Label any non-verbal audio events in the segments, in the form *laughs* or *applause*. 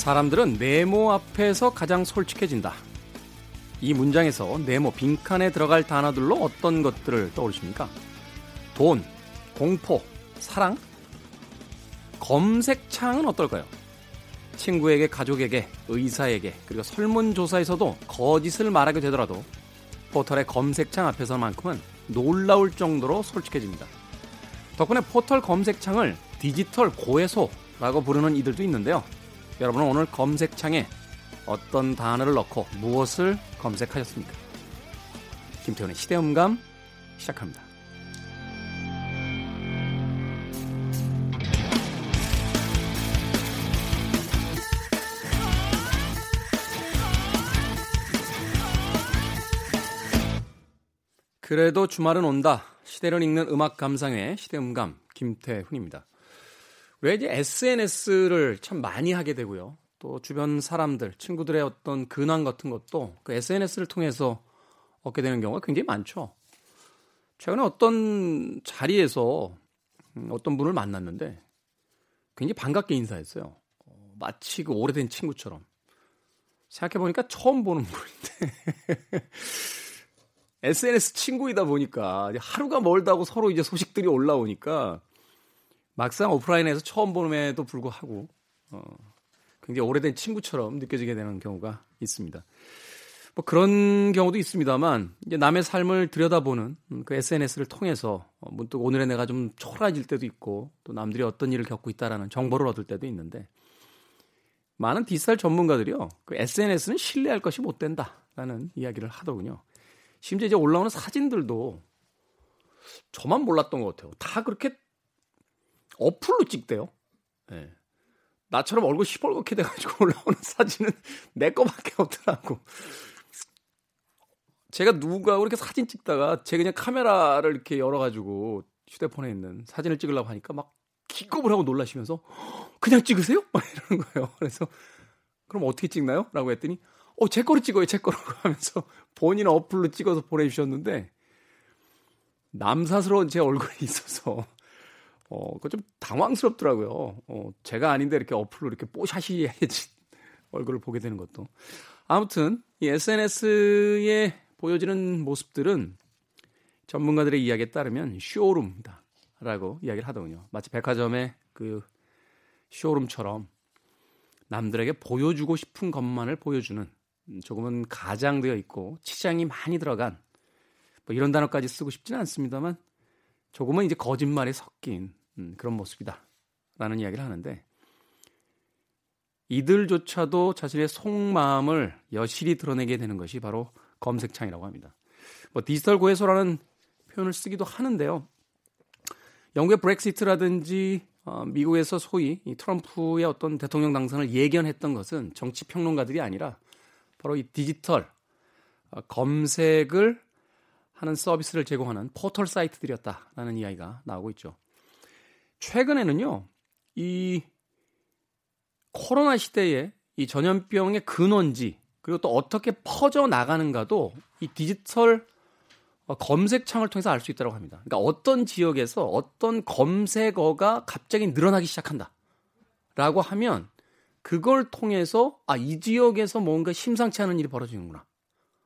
사람들은 네모 앞에서 가장 솔직해진다. 이 문장에서 네모 빈칸에 들어갈 단어들로 어떤 것들을 떠올리십니까? 돈, 공포, 사랑? 검색창은 어떨까요? 친구에게, 가족에게, 의사에게, 그리고 설문조사에서도 거짓을 말하게 되더라도 포털의 검색창 앞에서만큼은 놀라울 정도로 솔직해집니다. 덕분에 포털 검색창을 디지털 고해소라고 부르는 이들도 있는데요. 여러분은 오늘 검색창에 어떤 단어를 넣고 무엇을 검색하셨습니까? 김태훈의 시대음감 시작합니다. 그래도 주말은 온다. 시대를 읽는 음악 감상회 시대음감 김태훈입니다. 왜 이제 SNS를 참 많이 하게 되고요. 또 주변 사람들, 친구들의 어떤 근황 같은 것도 그 SNS를 통해서 얻게 되는 경우가 굉장히 많죠. 최근에 어떤 자리에서 음, 어떤 분을 만났는데 굉장히 반갑게 인사했어요. 어, 마치 그 오래된 친구처럼. 생각해보니까 처음 보는 *laughs* 분인데. SNS 친구이다 보니까 하루가 멀다고 서로 이제 소식들이 올라오니까 막상 오프라인에서 처음 보는에도 불구하고 어, 굉장히 오래된 친구처럼 느껴지게 되는 경우가 있습니다. 뭐 그런 경우도 있습니다만 이제 남의 삶을 들여다보는 그 SNS를 통해서 어, 문득 오늘의 내가 좀 초라해질 때도 있고 또 남들이 어떤 일을 겪고 있다라는 정보를 얻을 때도 있는데 많은 디지털 전문가들이요 그 SNS는 신뢰할 것이 못 된다라는 이야기를 하더군요. 심지어 이제 올라오는 사진들도 저만 몰랐던 것 같아요. 다 그렇게 어플로 찍대요. 네. 나처럼 얼굴 시뻘겋게 돼가지고 *laughs* 올라오는 사진은 내 거밖에 없더라고. 제가 누가 그렇게 사진 찍다가 제 그냥 카메라를 이렇게 열어가지고 휴대폰에 있는 사진을 찍으려고 하니까 막 기겁을 하고 놀라시면서 그냥 찍으세요? 막 이러는 거예요. *laughs* 그래서 그럼 어떻게 찍나요? 라고 했더니 어, 제 거로 찍어요, 제 거로 *laughs* 하면서 본인 어플로 찍어서 보내주셨는데 남사스러운 제 얼굴이 있어서 어, 그거 좀 당황스럽더라고요. 어, 제가 아닌데 이렇게 어플로 이렇게 뽀샤시 해진 *laughs* 얼굴을 보게 되는 것도. 아무튼 이 SNS에 보여지는 모습들은 전문가들의 이야기에 따르면 쇼룸이다 라고 이야기를 하더군요. 마치 백화점의 그 쇼룸처럼 남들에게 보여주고 싶은 것만을 보여주는 조금은 가장되어 있고 치장이 많이 들어간 뭐 이런 단어까지 쓰고 싶지는 않습니다만 조금은 이제 거짓말이 섞인 음, 그런 모습이다 라는 이야기를 하는데 이들조차도 자신의 속마음을 여실히 드러내게 되는 것이 바로 검색창이라고 합니다. 뭐 디지털 고해소라는 표현을 쓰기도 하는데요. 영국의 브렉시트라든지 어, 미국에서 소위 이 트럼프의 어떤 대통령 당선을 예견했던 것은 정치 평론가들이 아니라 바로 이 디지털 어, 검색을 하는 서비스를 제공하는 포털 사이트들이었다라는 이야기가 나오고 있죠. 최근에는요, 이 코로나 시대에 이 전염병의 근원지 그리고 또 어떻게 퍼져 나가는가도 이 디지털 어, 검색창을 통해서 알 수 있다고 합니다. 그러니까 어떤 지역에서 어떤 검색어가 갑자기 늘어나기 시작한다. 라고 하면 그걸 통해서 아, 이 지역에서 뭔가 심상치 않은 일이 벌어지는구나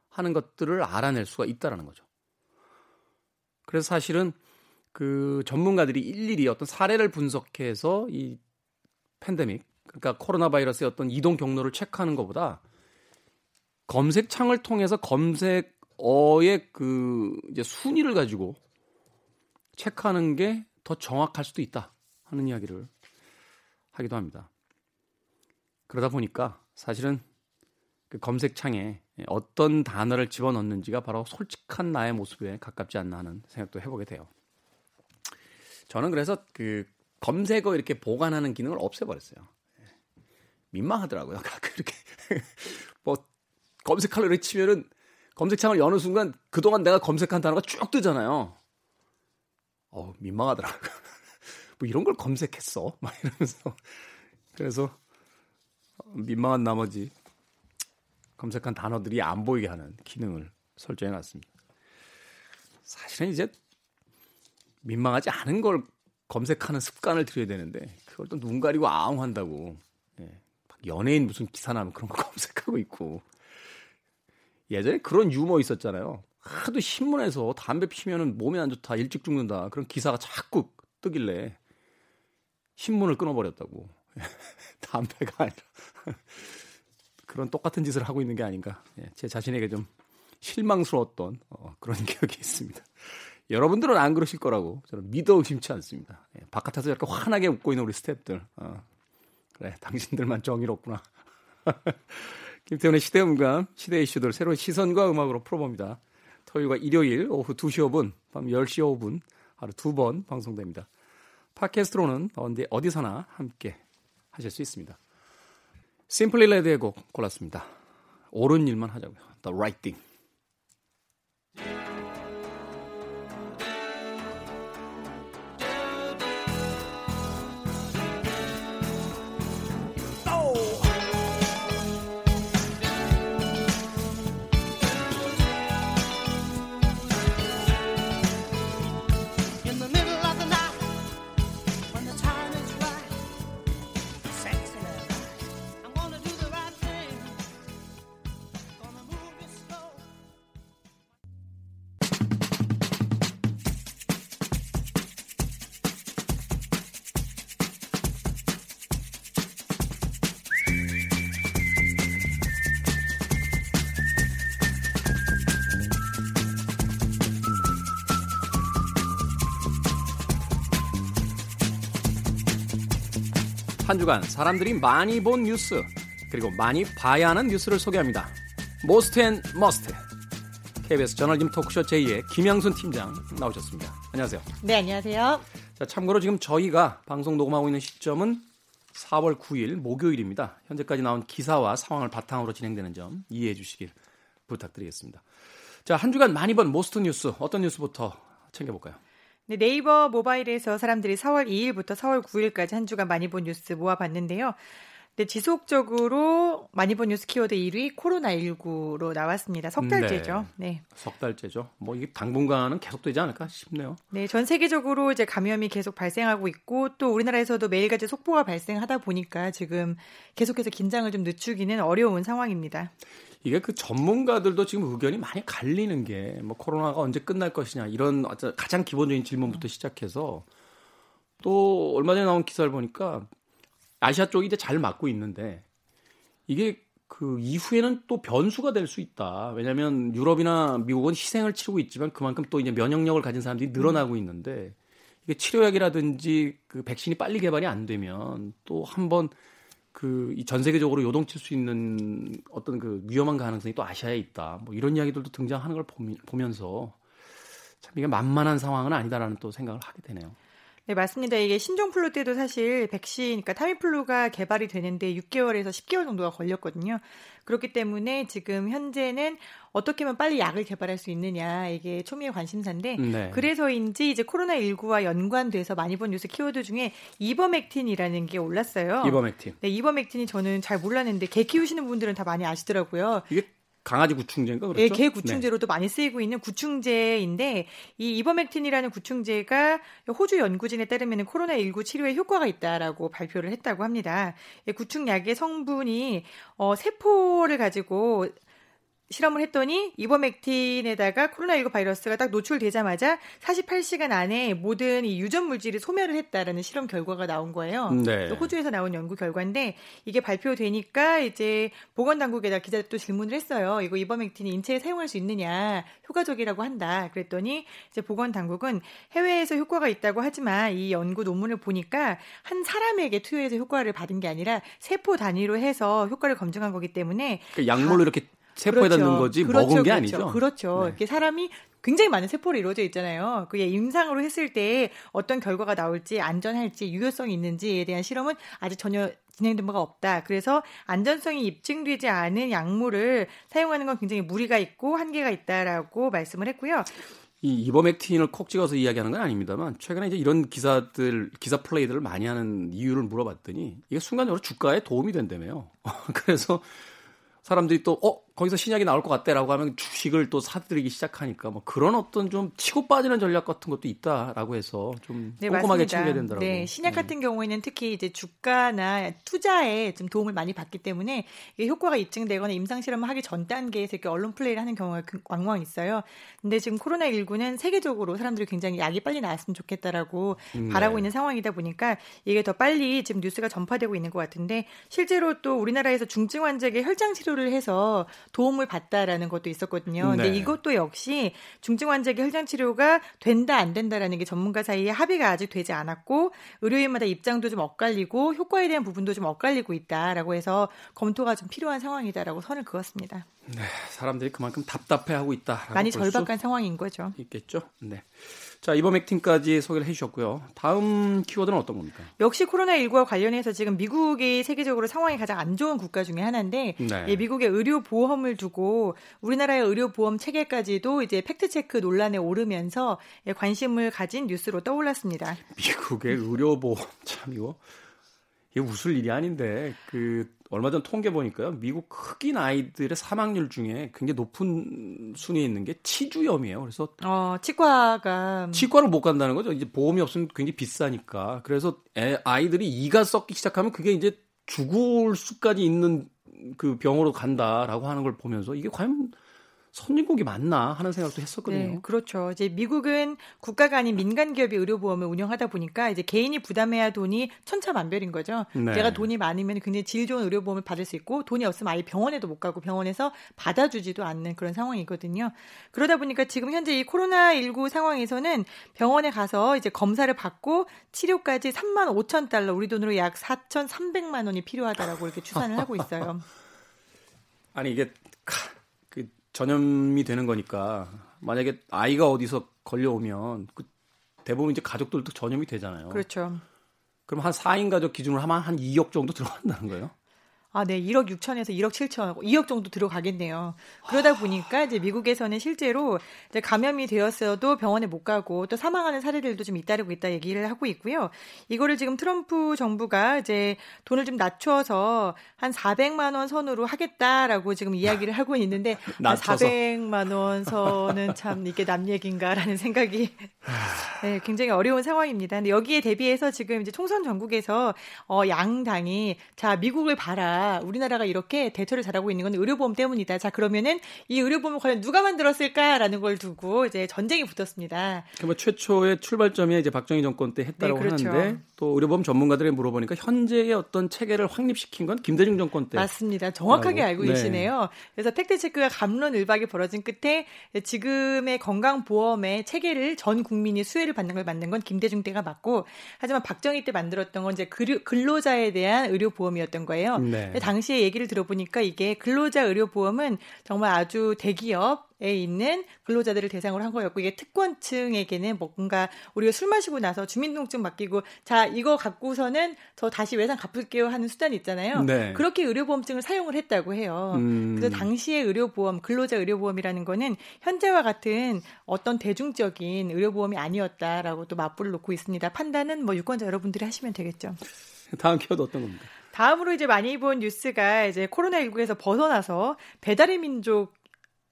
하는 것들을 알아낼 수가 있다라는 거죠. 그래서 사실은 그 전문가들이 일일이 어떤 사례를 분석해서 이 팬데믹, 그러니까 코로나 바이러스의 어떤 이동 경로를 체크하는 것보다 검색창을 통해서 검색어의 그 이제 순위를 가지고 체크하는 게 더 정확할 수도 있다 하는 이야기를 하기도 합니다. 그러다 보니까 사실은 그 검색창에 어떤 단어를 집어넣는지가 바로 솔직한 나의 모습에 가깝지 않나 하는 생각도 해보게 돼요. 저는 그래서 그 검색어 이렇게 보관하는 기능을 없애버렸어요. 민망하더라고요. *laughs* 가끔 이렇게 뭐 검색하려고 치면은 검색창을 여는 순간 그동안 내가 검색한 단어가 쭉 뜨잖아요. 어, 민망하더라고요. *laughs* 뭐 이런 걸 검색했어. *laughs* 막 이러면서. 그래서 민망한 나머지 검색한 단어들이 안 보이게 하는 기능을 설정해 놨습니다. 사실은 이제 민망하지 않은 걸 검색하는 습관을 들여야 되는데 그걸 또 눈 가리고 아웅 한다고 예, 연예인 무슨 기사 나면 그런 거 *laughs* 검색하고 있고 예전에 그런 유머 있었잖아요. 하도 신문에서 담배 피면은 몸에 안 좋다, 일찍 죽는다 그런 기사가 자꾸 뜨길래 신문을 끊어버렸다고. *laughs* 담배가 아니라 *laughs* 그런 똑같은 짓을 하고 있는 게 아닌가. 예, 제 자신에게 좀 실망스러웠던 어, 그런 기억이 있습니다. 여러분들은 안 그러실 거라고 저는 믿어 의심치 않습니다. 예, 바깥에서 이렇게 환하게 웃고 있는 우리 스탭들. 어, 그래, 당신들만 정의롭구나. *laughs* 김태훈의 시대음감, 시대 이슈들 새로운 시선과 음악으로 풀어봅니다. 토요일과 일요일 오후 2시 5분, 밤 10시 5분 하루 두 번 방송됩니다. 팟캐스트로는 어디, 어디서나 함께 하실 수 있습니다. 심플리 레드의 곡 골랐습니다. 옳은 일만 하자고요. The right thing. 한 주간 사람들이 많이 본 뉴스 그리고 많이 봐야 하는 뉴스를 소개합니다. Most and Must KBS 저널리즘 토크쇼 J의 김양순 팀장 나오셨습니다. 안녕하세요. 네, 안녕하세요. 자, 참고로 지금 저희가 방송 녹음하고 있는 시점은 4월 9일 목요일입니다. 현재까지 나온 기사와 상황을 바탕으로 진행되는 점 이해해 주시길 부탁드리겠습니다. 자, 한 주간 많이 본 most 뉴스 어떤 뉴스부터 챙겨볼까요? 네, 네이버 모바일에서 사람들이 4월 2일부터 4월 9일까지 한 주간 많이 본 뉴스 모아봤는데요. 네, 지속적으로 많이 본 뉴스 키워드 1위 코로나19로 나왔습니다. 석 달째죠. 네. 네. 석 달째죠. 뭐 이게 당분간은 계속되지 않을까 싶네요. 네, 전 세계적으로 이제 감염이 계속 발생하고 있고 또 우리나라에서도 매일같이 속보가 발생하다 보니까 지금 계속해서 긴장을 좀 늦추기는 어려운 상황입니다. 이게 그 전문가들도 지금 의견이 많이 갈리는 게 뭐 코로나가 언제 끝날 것이냐 이런 가장 기본적인 질문부터 시작해서 또 얼마 전에 나온 기사를 보니까 아시아 쪽이 이제 잘 맞고 있는데 이게 그 이후에는 또 변수가 될 수 있다. 왜냐하면 유럽이나 미국은 희생을 치르고 있지만 그만큼 또 이제 면역력을 가진 사람들이 늘어나고 있는데 이게 치료약이라든지 그 백신이 빨리 개발이 안 되면 또 한번 그 전 세계적으로 요동칠 수 있는 어떤 그 위험한 가능성이 또 아시아에 있다. 뭐 이런 이야기들도 등장하는 걸 보면서 참 이게 만만한 상황은 아니다라는 또 생각을 하게 되네요. 네, 맞습니다. 이게 신종플루 때도 사실 백신, 그러니까 타미플루가 개발이 되는데 6개월에서 10개월 정도가 걸렸거든요. 그렇기 때문에 지금 현재는 어떻게 하면 빨리 약을 개발할 수 있느냐 이게 초미의 관심사인데 네. 그래서인지 이제 코로나 19와 연관돼서 많이 본 뉴스 키워드 중에 이버맥틴이라는 게 올랐어요. 이버맥틴. 네, 이버맥틴이 저는 잘 몰랐는데 개 키우시는 분들은 다 많이 아시더라고요. 이게 강아지 구충제인가 그렇죠? 예, 개 구충제로도 네. 많이 쓰이고 있는 구충제인데 이 이버맥틴이라는 구충제가 호주 연구진에 따르면 코로나19 치료에 효과가 있다라고 발표를 했다고 합니다. 예, 구충약의 성분이 어, 세포를 가지고 실험을 했더니 이버맥틴에다가 코로나19 바이러스가 딱 노출되자마자 48시간 안에 모든 이 유전 물질이 소멸을 했다라는 실험 결과가 나온 거예요. 네. 호주에서 나온 연구 결과인데 이게 발표되니까 이제 보건 당국에다 기자들 또 질문을 했어요. 이거 이버맥틴이 인체에 사용할 수 있느냐 효과적이라고 한다. 그랬더니 이제 보건 당국은 해외에서 효과가 있다고 하지만 이 연구 논문을 보니까 한 사람에게 투여해서 효과를 받은 게 아니라 세포 단위로 해서 효과를 검증한 거기 때문에 그 약물로 이렇게 세포에다 그렇죠. 넣은 거지 그렇죠. 먹은 게 그렇죠. 아니죠. 그렇죠. 네. 이렇게 사람이 굉장히 많은 세포로 이루어져 있잖아요. 그게 임상으로 했을 때 어떤 결과가 나올지 안전할지 유효성이 있는지에 대한 실험은 아직 전혀 진행된 바가 없다. 그래서 안전성이 입증되지 않은 약물을 사용하는 건 굉장히 무리가 있고 한계가 있다라고 말씀을 했고요. 이 이버맥틴을 콕 찍어서 이야기하는 건 아닙니다만 최근에 이제 이런 기사들 기사 플레이들을 많이 하는 이유를 물어봤더니 이게 순간적으로 주가에 도움이 된다며요. *laughs* 그래서 사람들이 또 어 거기서 신약이 나올 것 같대라고 하면 주식을 또 사들이기 시작하니까 뭐 그런 어떤 좀 치고 빠지는 전략 같은 것도 있다라고 해서 좀 네, 꼼꼼하게 챙겨야 된다라고. 네, 신약 네. 같은 네. 경우에는 특히 이제 주가나 투자에 좀 도움을 많이 받기 때문에 이게 효과가 입증되거나 임상 실험을 하기 전 단계에서 이렇게 언론 플레이를 하는 경우가 왕왕 있어요. 근데 지금 코로나 19는 세계적으로 사람들이 굉장히 약이 빨리 나왔으면 좋겠다라고 음, 네. 바라고 있는 상황이다 보니까 이게 더 빨리 지금 뉴스가 전파되고 있는 것 같은데 실제로 또 우리나라에서 중증 환자에게 혈장 치료를 해서 도움을 받다라는 것도 있었거든요. 근데 네. 이것도 역시 중증 환자에게 혈장 치료가 된다 안 된다라는 게 전문가 사이에 합의가 아직 되지 않았고 의료인마다 입장도 좀 엇갈리고 효과에 대한 부분도 좀 엇갈리고 있다라고 해서 검토가 좀 필요한 상황이다라고 선을 그었습니다. 네, 사람들이 그만큼 답답해하고 있다. 많이 절박한 상황인 거죠. 있겠죠. 네. 자, 이번 맥팀까지 소개를 해주셨고요. 다음 키워드는 어떤 겁니까? 역시 코로나19와 관련해서 지금 미국이 세계적으로 상황이 가장 안 좋은 국가 중에 하나인데, 네. 예, 미국의 의료보험을 두고 우리나라의 의료보험 체계까지도 이제 팩트체크 논란에 오르면서 예, 관심을 가진 뉴스로 떠올랐습니다. 미국의 의료보험, 참 이거, 이게 웃을 일이 아닌데, 그, 얼마 전 통계 보니까요. 미국 흑인 아이들의 사망률 중에 굉장히 높은 순위에 있는 게 치주염이에요. 그래서 어, 치과가 치과를 못 간다는 거죠. 이제 보험이 없으면 굉장히 비싸니까. 그래서 애, 아이들이 이가 썩기 시작하면 그게 이제 죽을 수까지 있는 그 병으로 간다라고 하는 걸 보면서 이게 과연 선진국이 맞나 하는 생각도 했었거든요. 네, 그렇죠. 이제 미국은 국가가 아닌 민간 기업이 의료 보험을 운영하다 보니까 이제 개인이 부담해야 돈이 천차만별인 거죠. 네. 내가 돈이 많으면 굉장히 질 좋은 의료 보험을 받을 수 있고 돈이 없으면 아예 병원에도 못 가고 병원에서 받아주지도 않는 그런 상황이거든요. 그러다 보니까 지금 현재 이 코로나 19 상황에서는 병원에 가서 이제 검사를 받고 치료까지 3만 5천 달러 우리 돈으로 약 4,300만 원이 필요하다라고 이렇게 추산을 하고 있어요. *laughs* 아니 이게 전염이 되는 거니까 만약에 아이가 어디서 걸려오면 그 대부분 이제 가족들도 전염이 되잖아요. 그렇죠. 그럼 한 4인 가족 기준으로 하면 한 2억 정도 들어간다는 거예요? 아, 네. 1억 6천에서 1억 7천, 2억 정도 들어가겠네요. 그러다 보니까 이제 미국에서는 실제로 이제 감염이 되었어도 병원에 못 가고 또 사망하는 사례들도 좀 잇따르고 있다 얘기를 하고 있고요. 이거를 지금 트럼프 정부가 이제 돈을 좀 낮춰서 한 400만 원 선으로 하겠다라고 지금 이야기를 하고 있는데 *laughs* 400만 원 선은 참 이게 남 얘기인가라는 생각이 네, 굉장히 어려운 상황입니다. 근데 여기에 대비해서 지금 이제 총선 전국에서 어, 양당이 자, 미국을 봐라. 우리나라가 이렇게 대처를 잘하고 있는 건 의료보험 때문이다. 자 그러면은 이 의료보험 과연 누가 만들었을까라는 걸 두고 이제 전쟁이 붙었습니다. 뭐 최초의 출발점이 이제 박정희 정권 때 했다고 네, 그렇죠. 하는데 또 의료보험 전문가들이 물어보니까 현재의 어떤 체계를 확립시킨 건 김대중 정권 때 맞습니다. 정확하게 알고 네. 계시네요. 그래서 팩트 체크가 감론을박이 벌어진 끝에 지금의 건강보험의 체계를 전 국민이 수혜를 받는 걸 만든 건 김대중 때가 맞고 하지만 박정희 때 만들었던 건 이제 근로자에 대한 의료보험이었던 거예요. 네. 당시에 얘기를 들어보니까 이게 근로자 의료보험은 정말 아주 대기업 에 있는 근로자들을 대상으로 한 거였고 이게 특권층에게는 뭔가 우리가 술 마시고 나서 주민등록증 맡기고 자 이거 갖고서는 저 다시 외상 갚을게요 하는 수단이 있잖아요. 네. 그렇게 의료보험증을 사용을 했다고 해요. 음. 그래서 당시의 의료보험 근로자 의료보험이라는 거는 현재와 같은 어떤 대중적인 의료보험이 아니었다라고 또 맞불을 놓고 있습니다. 판단은 뭐 유권자 여러분들이 하시면 되겠죠. 다음 키워드 어떤 겁니까? 다음으로 이제 많이 본 뉴스가 이제 코로나19에서 벗어나서 배달의 민족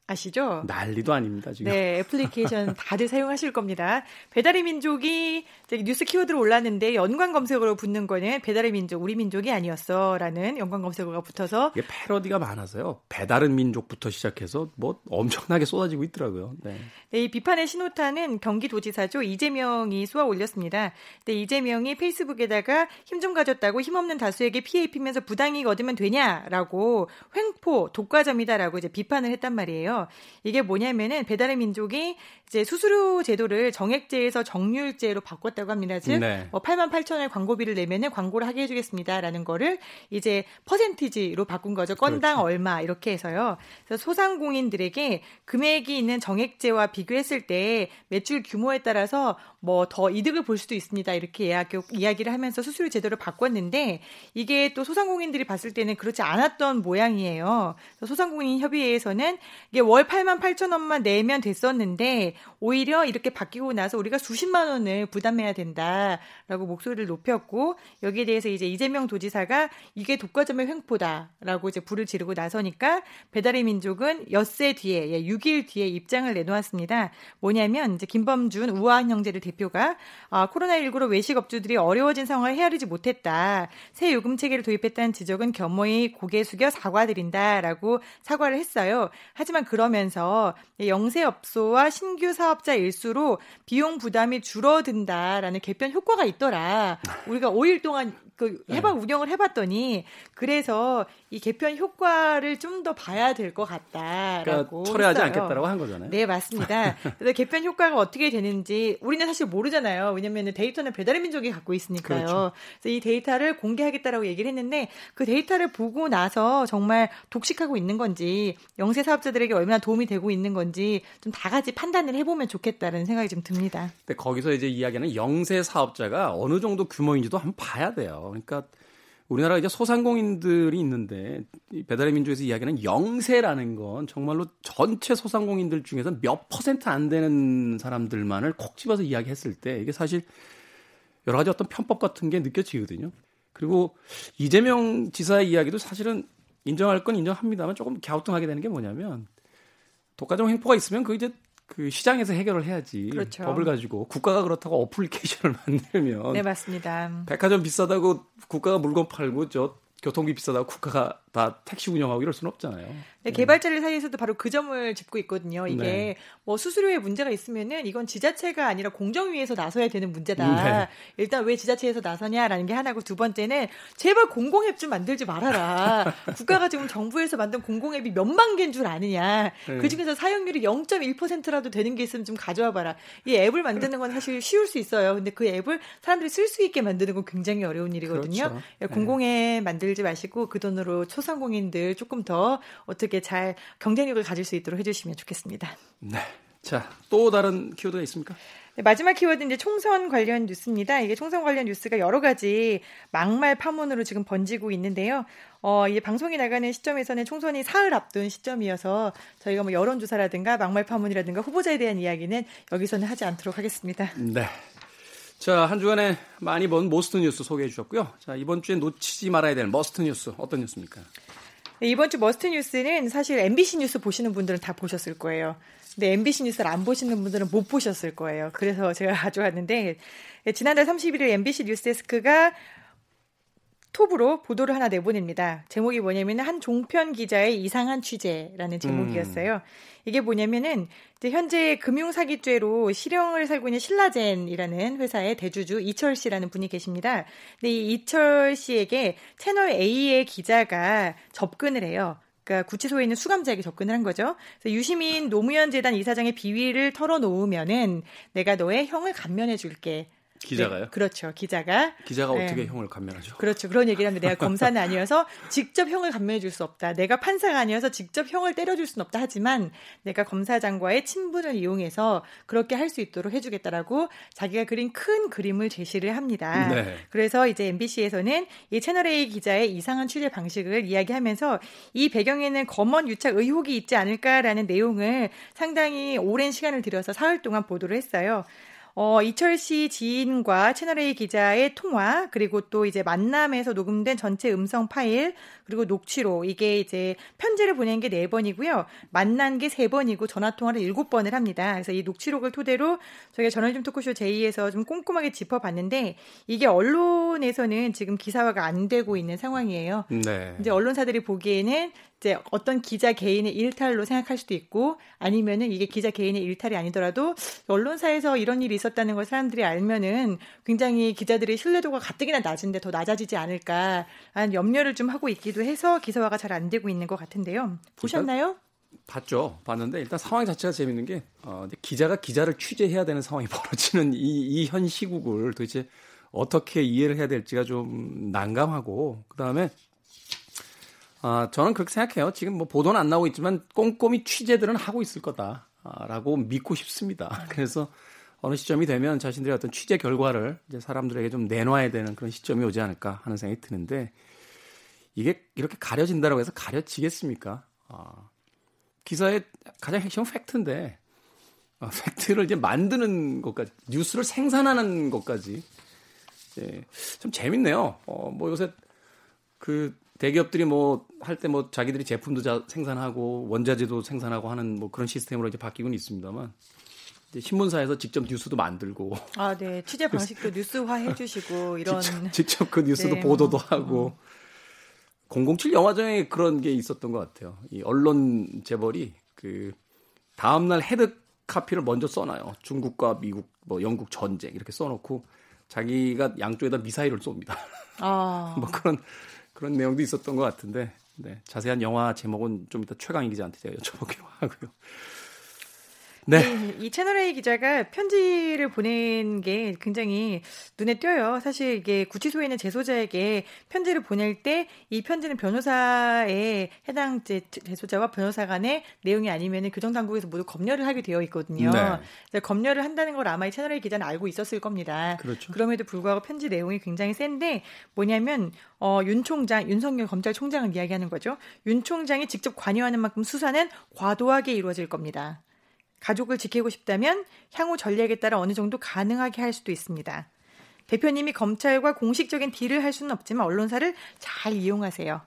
아시죠? 난리도 아닙니다, 지금. 네, 애플리케이션 *laughs* 다들 사용하실 겁니다. 배달의 민족이 뉴스 키워드로 올랐는데 연관 검색어로 붙는 거는 배달의 민족, 우리 민족이 아니었어. 라는 연관 검색어가 붙어서. 이게 패러디가 많아서요. 배달은 민족부터 시작해서 뭐 엄청나게 쏟아지고 있더라고요. 네. 네, 이 비판의 신호탄은 경기도지사죠. 이재명이 쏘아 올렸습니다. 네, 이재명이 페이스북에다가 힘 좀 가졌다고 힘없는 다수에게 피해 입히면서 부당이익 얻으면 되냐라고 횡포, 독과점이다라고 이제 비판을 했단 말이에요. 이게 뭐냐면은 배달의 민족이 이제 수수료 제도를 정액제에서 정률제로 바꿨다고 합니다. 즉, 네. 뭐 8만 8천 원의 광고비를 내면은 광고를 하게 해주겠습니다라는 거를 이제 퍼센티지로 바꾼 거죠. 건당 그렇죠. 얼마 이렇게 해서요. 그래서 소상공인들에게 금액이 있는 정액제와 비교했을 때 매출 규모에 따라서 뭐 더 이득을 볼 수도 있습니다. 이렇게 이야기, 이야기를 하면서 수수료 제도를 바꿨는데 이게 또 소상공인들이 봤을 때는 그렇지 않았던 모양이에요. 소상공인 협의회에서는 이게 월 8만 8천 원만 내면 됐었는데 오히려 이렇게 바뀌고 나서 우리가 수십만 원을 부담해야 된다라고 목소리를 높였고 여기에 대해서 이제 이재명 도지사가 이게 독과점의 횡포다라고 이제 불을 지르고 나서니까 배달의 민족은 엿새 뒤에 예, 6일 뒤에 입장을 내놓았습니다. 뭐냐면 이제 김범준 우아한 형제를 대표가 아, 코로나19로 외식 업주들이 어려워진 상황을 헤아리지 못했다. 새 요금 체계를 도입했다는 지적은 겸허히 고개 숙여 사과드린다라고 사과를 했어요. 하지만 그러면서 영세업소와 신규 사업자 일수로 비용 부담이 줄어든다라는 개편 효과가 있더라. 우리가 5일 동안 그 해방 네. 운영을 해봤더니 그래서 이 개편 효과를 좀 더 봐야 될 것 같다라고 그러니까 철회하지 했어요. 않겠다라고 한 거잖아요. 네 맞습니다. 그래서 개편 효과가 어떻게 되는지 우리는 사실 모르잖아요. 왜냐하면 데이터는 배달의 민족이 갖고 있으니까요. 그렇죠. 그래서 이 데이터를 공개하겠다라고 얘기를 했는데 그 데이터를 보고 나서 정말 독식하고 있는 건지 영세 사업자들에게 얼마나 도움이 되고 있는 건지 좀 다 같이 판단을 해보면 좋겠다는 생각이 좀 듭니다. 근데 거기서 이제 이야기하는 영세 사업자가 어느 정도 규모인지도 한번 봐야 돼요. 그러니까 우리나라 이제 소상공인들이 있는데 배달의 민족에서 이야기하는 영세라는 건 정말로 전체 소상공인들 중에서 몇 퍼센트 안 되는 사람들만을 콕 집어서 이야기했을 때 이게 사실 여러 가지 어떤 편법 같은 게 느껴지거든요. 그리고 이재명 지사의 이야기도 사실은 인정할 건 인정합니다만 조금 갸우뚱하게 되는 게 뭐냐면 독과점 횡포가 있으면 그 이제 그 시장에서 해결을 해야지. 그렇죠. 법을 가지고 국가가 그렇다고 어플리케이션을 *laughs* 만들면 네 맞습니다. 백화점 비싸다고 국가가 물건 팔고 저 교통비 비싸다고 국가가 다 택시 운영하고 이럴 수는 없잖아요. 네, 개발자들 사이에서도 바로 그 점을 짚고 있거든요. 이게 네. 뭐 수수료에 문제가 있으면은 이건 지자체가 아니라 공정위에서 나서야 되는 문제다. 네. 일단 왜 지자체에서 나서냐라는 게 하나고 두 번째는 제발 공공앱 좀 만들지 말아라. *laughs* 국가가 지금 정부에서 만든 공공앱이 몇만 개인 줄 아느냐. 네. 그 중에서 사용률이 0.1%라도 되는 게 있으면 좀 가져와 봐라. 이 앱을 만드는 건 사실 쉬울 수 있어요. 근데 그 앱을 사람들이 쓸 수 있게 만드는 건 굉장히 어려운 일이거든요. 그렇죠. 예, 공공앱 만들지 마시고 그 돈으로 소상공인들 조금 더 어떻게 잘 경쟁력을 가질 수 있도록 해주시면 좋겠습니다. 네. 자, 또 다른 키워드가 있습니까? 네, 마지막 키워드 이제 총선 관련 뉴스입니다. 이게 총선 관련 뉴스가 여러 가지 막말 파문으로 지금 번지고 있는데요. 어, 이제 방송이 나가는 시점에서는 총선이 사흘 앞둔 시점이어서 저희가 뭐 여론조사라든가 막말 파문이라든가 후보자에 대한 이야기는 여기서는 하지 않도록 하겠습니다. 네. 자, 한 주간에 많이 본 most 뉴스 소개해 주셨고요. 자, 이번 주에 놓치지 말아야 될 must 뉴스 어떤 뉴스입니까? 네, 이번 주 must 뉴스는 사실 MBC 뉴스 보시는 분들은 다 보셨을 거예요. 근데 MBC 뉴스를 안 보시는 분들은 못 보셨을 거예요. 그래서 제가 *laughs* 가져왔는데 네, 지난달 31일 MBC 뉴스데스크가 톱으로 보도를 하나 내보냅니다. 제목이 뭐냐면 한 종편 기자의 이상한 취재라는 제목이었어요. 음. 이게 뭐냐면은 현재 금융사기죄로 실형을 살고 있는 신라젠이라는 회사의 대주주 이철 씨라는 분이 계십니다. 근데 이 이철 씨에게 채널 A의 기자가 접근을 해요. 그러니까 구치소에 있는 수감자에게 접근을 한 거죠. 그래서 유시민 노무현 재단 이사장의 비위를 털어놓으면은 내가 너의 형을 감면해 줄게. 기자가요? 네, 그렇죠. 기자가 기자가 네. 어떻게 형을 감면하죠? 그렇죠. 그런 얘기를 하는데 내가 *laughs* 검사는 아니어서 직접 형을 감면해 줄 수 없다. 내가 판사가 아니어서 직접 형을 때려 줄 수는 없다. 하지만 내가 검사장과의 친분을 이용해서 그렇게 할 수 있도록 해 주겠다라고 자기가 그린 큰 그림을 제시를 합니다. 네. 그래서 이제 MBC에서는 이 채널 A 기자의 이상한 취재 방식을 이야기하면서 이 배경에는 검언 유착 의혹이 있지 않을까라는 내용을 상당히 오랜 시간을 들여서 사흘 동안 보도를 했어요. 어, 이철 씨 지인과 채널A 기자의 통화, 그리고 또 이제 만남에서 녹음된 전체 음성 파일, 그리고 녹취록, 이게 이제 편지를 보낸 게네 번이고요. 만난 게세 번이고 전화통화를 일곱 번을 합니다. 그래서 이 녹취록을 토대로 저희가 저널즘 토크쇼 제2에서 좀 꼼꼼하게 짚어봤는데 이게 언론에서는 지금 기사화가 안 되고 있는 상황이에요. 네. 이제 언론사들이 보기에는 이제 어떤 기자 개인의 일탈로 생각할 수도 있고 아니면은 이게 기자 개인의 일탈이 아니더라도 언론사에서 이런 일이 있었다는 걸 사람들이 알면은 굉장히 기자들의 신뢰도가 가뜩이나 낮은데 더 낮아지지 않을까 하는 염려를 좀 하고 있기도 해서 기사화가 잘 안 되고 있는 것 같은데요. 보셨나요? 봤죠. 봤는데 일단 상황 자체가 재밌는 게 어, 기자가 기자를 취재해야 되는 상황이 *laughs* 벌어지는 이, 이현 시국을 도대체 어떻게 이해를 해야 될지가 좀 난감하고 그다음에 아, 저는 그렇게 생각해요. 지금 뭐 보도는 안 나오고 있지만 꼼꼼히 취재들은 하고 있을 거다라고 믿고 싶습니다. 그래서 어느 시점이 되면 자신들의 어떤 취재 결과를 이제 사람들에게 좀 내놔야 되는 그런 시점이 오지 않을까 하는 생각이 드는데 이게 이렇게 가려진다라고 해서 가려지겠습니까? 아, 기사의 가장 핵심은 팩트인데 어, 팩트를 이제 만드는 것까지 뉴스를 생산하는 것까지 예, 좀 재밌네요. 어, 뭐 요새 그 대기업들이 뭐 할 때 뭐 자기들이 제품도 자, 생산하고 원자재도 생산하고 하는 뭐 그런 시스템으로 이제 바뀌고는 있습니다만 신문사에서 직접 뉴스도 만들고 아, 네. 취재 방식도 뉴스화 해 주시고 이런 직접, *laughs* 직접, 그 뉴스도 네, 보도도 뭐, 하고 007 영화 중에 그런 게 있었던 것 같아요. 이 언론 재벌이 그 다음 날 헤드 카피를 먼저 써놔요. 중국과 미국, 뭐 영국 전쟁 이렇게 써놓고 자기가 양쪽에다 미사일을 쏩니다. 아. *laughs* 뭐 그런 그런 내용도 있었던 것 같은데 네, 자세한 영화 제목은 좀 이따 최강희 기자한테 제가 여쭤보기로 *laughs* 하고요. 네. 이 채널A 기자가 편지를 보낸 게 굉장히 눈에 띄어요. 사실 이게 구치소에 있는 재소자에게 편지를 보낼 때 이 편지는 변호사의 해당 재소자와 변호사 간의 내용이 아니면 교정 당국에서 모두 검열을 하게 되어 있거든요. 네. 검열을 한다는 걸 아마 이 채널A 기자는 알고 있었을 겁니다. 그렇죠. 그럼에도 불구하고 편지 내용이 굉장히 센데 뭐냐면 어, 윤 총장, 윤석열 검찰총장을 이야기하는 거죠. 윤 총장이 직접 관여하는 만큼 수사는 과도하게 이루어질 겁니다. 가족을 지키고 싶다면 향후 전략에 따라 어느 정도 가능하게 할 수도 있습니다. 대표님이 검찰과 공식적인 딜을 할 수는 없지만 언론사를 잘 이용하세요.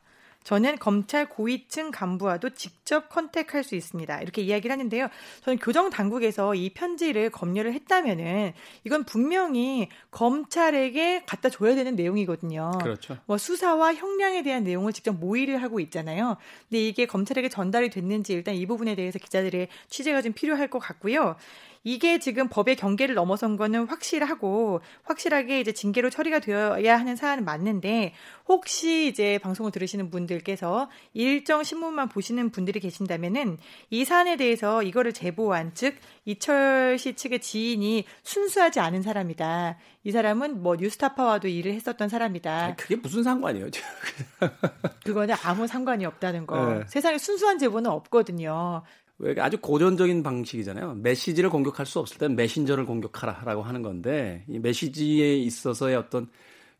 저는 검찰 고위층 간부와도 직접 컨택할 수 있습니다. 이렇게 이야기를 하는데요. 저는 교정 당국에서 이 편지를 검열을 했다면은 이건 분명히 검찰에게 갖다 줘야 되는 내용이거든요. 그렇죠. 뭐 수사와 형량에 대한 내용을 직접 모의를 하고 있잖아요. 근데 이게 검찰에게 전달이 됐는지 일단 이 부분에 대해서 기자들의 취재가 좀 필요할 것 같고요. 이게 지금 법의 경계를 넘어선 거는 확실하고 확실하게 이제 징계로 처리가 되어야 하는 사안은 맞는데 혹시 이제 방송을 들으시는 분들께서 일정 신문만 보시는 분들이 계신다면은 이 사안에 대해서 이거를 제보한 즉 이철 씨 측의 지인이 순수하지 않은 사람이다. 이 사람은 뭐 뉴스타파와도 일을 했었던 사람이다. 그게 무슨 상관이에요? *laughs* 그거는 아무 상관이 없다는 거. 네. 세상에 순수한 제보는 없거든요. 왜 아주 고전적인 방식이잖아요. 메시지를 공격할 수 없을 땐 메신저를 공격하라라고 하는 건데 이 메시지에 있어서의 어떤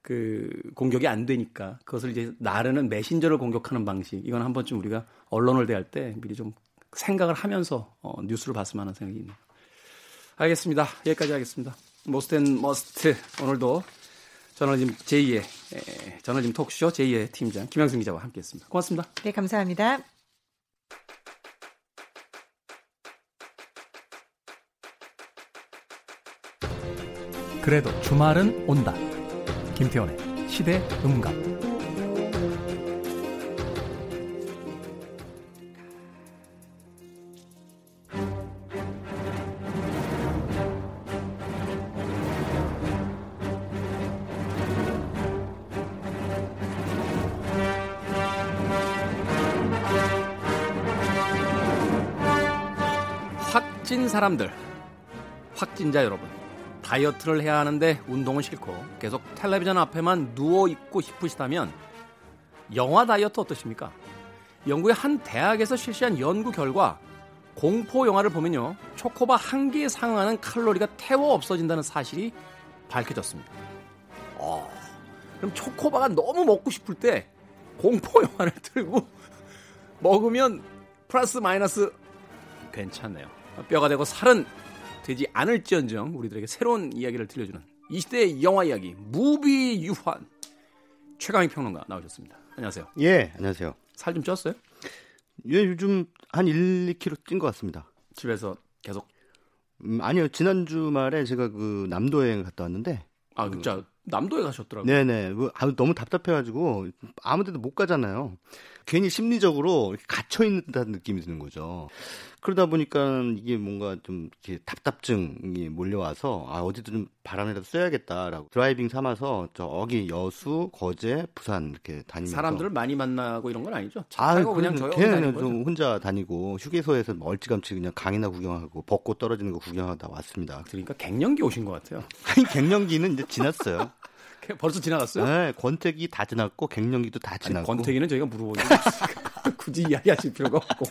그 공격이 안 되니까 그것을 이제 나르는 메신저를 공격하는 방식 이건 한 번쯤 우리가 언론을 대할 때 미리 좀 생각을 하면서 어, 뉴스를 봤으면 하는 생각이 있네요. 알겠습니다. 여기까지 하겠습니다. Most and Must 오늘도 저널리즘 J의 에, 저널리즘 톡쇼 J의 팀장 김양순 기자와 함께했습니다. 고맙습니다. 네, 감사합니다. 그래도 주말은 온다. 김태원의 시대 음감. 확진 사람들, 확진자 여러분. 다이어트를 해야 하는데 운동은 싫고 계속 텔레비전 앞에만 누워 있고 싶으시다면 영화 다이어트 어떠십니까? 영국의 한 대학에서 실시한 연구 결과 공포 영화를 보면요 초코바 한 개에 상응하는 칼로리가 태워 없어진다는 사실이 밝혀졌습니다. 어, 그럼 초코바가 너무 먹고 싶을 때 공포 영화를 틀고 먹으면 플러스 마이너스 괜찮네요. 뼈가 되고 살은 되지 않을지언정 우리들에게 새로운 이야기를 들려주는 이 시대의 영화 이야기 무비 유환 최강희 평론가 나오셨습니다. 안녕하세요. 예, 안녕하세요. 살 좀 쪘어요? 예, 요즘 한 1, 2kg 찐 것 같습니다. 집에서 계속? 음, 아니요, 지난 주말에 제가 그 남도 여행 갔다 왔는데. 아, 진짜 남도에 가셨더라고요. 네네. 그, 아, 너무 답답해가지고 아무데도 못 가잖아요. 괜히 심리적으로 갇혀 있는다는 느낌이 드는 거죠. 그러다 보니까 이게 뭔가 좀 이렇게 답답증이 몰려와서 아 어디도 좀 바람이라도 쐬야겠다라고 driving 삼아서 저기 여수, 거제, 부산 이렇게 다니면서 사람들을 많이 만나고 이런 건 아니죠? 아, 그냥 저희 좀 혼자 다니고 휴게소에서 멀찌감치 그냥 강이나 구경하고 벚꽃 떨어지는 거 구경하다 왔습니다. 그러니까 갱년기 오신 것 같아요. 아니 갱년기는 이제 지났어요. *laughs* *laughs* 벌써 지나갔어요? 네, 권태기 다 지났고 갱년기도 다 지났고. 아니, 권태기는 저희가 물어보는 *laughs* 굳이 이야기하실 필요가 없고.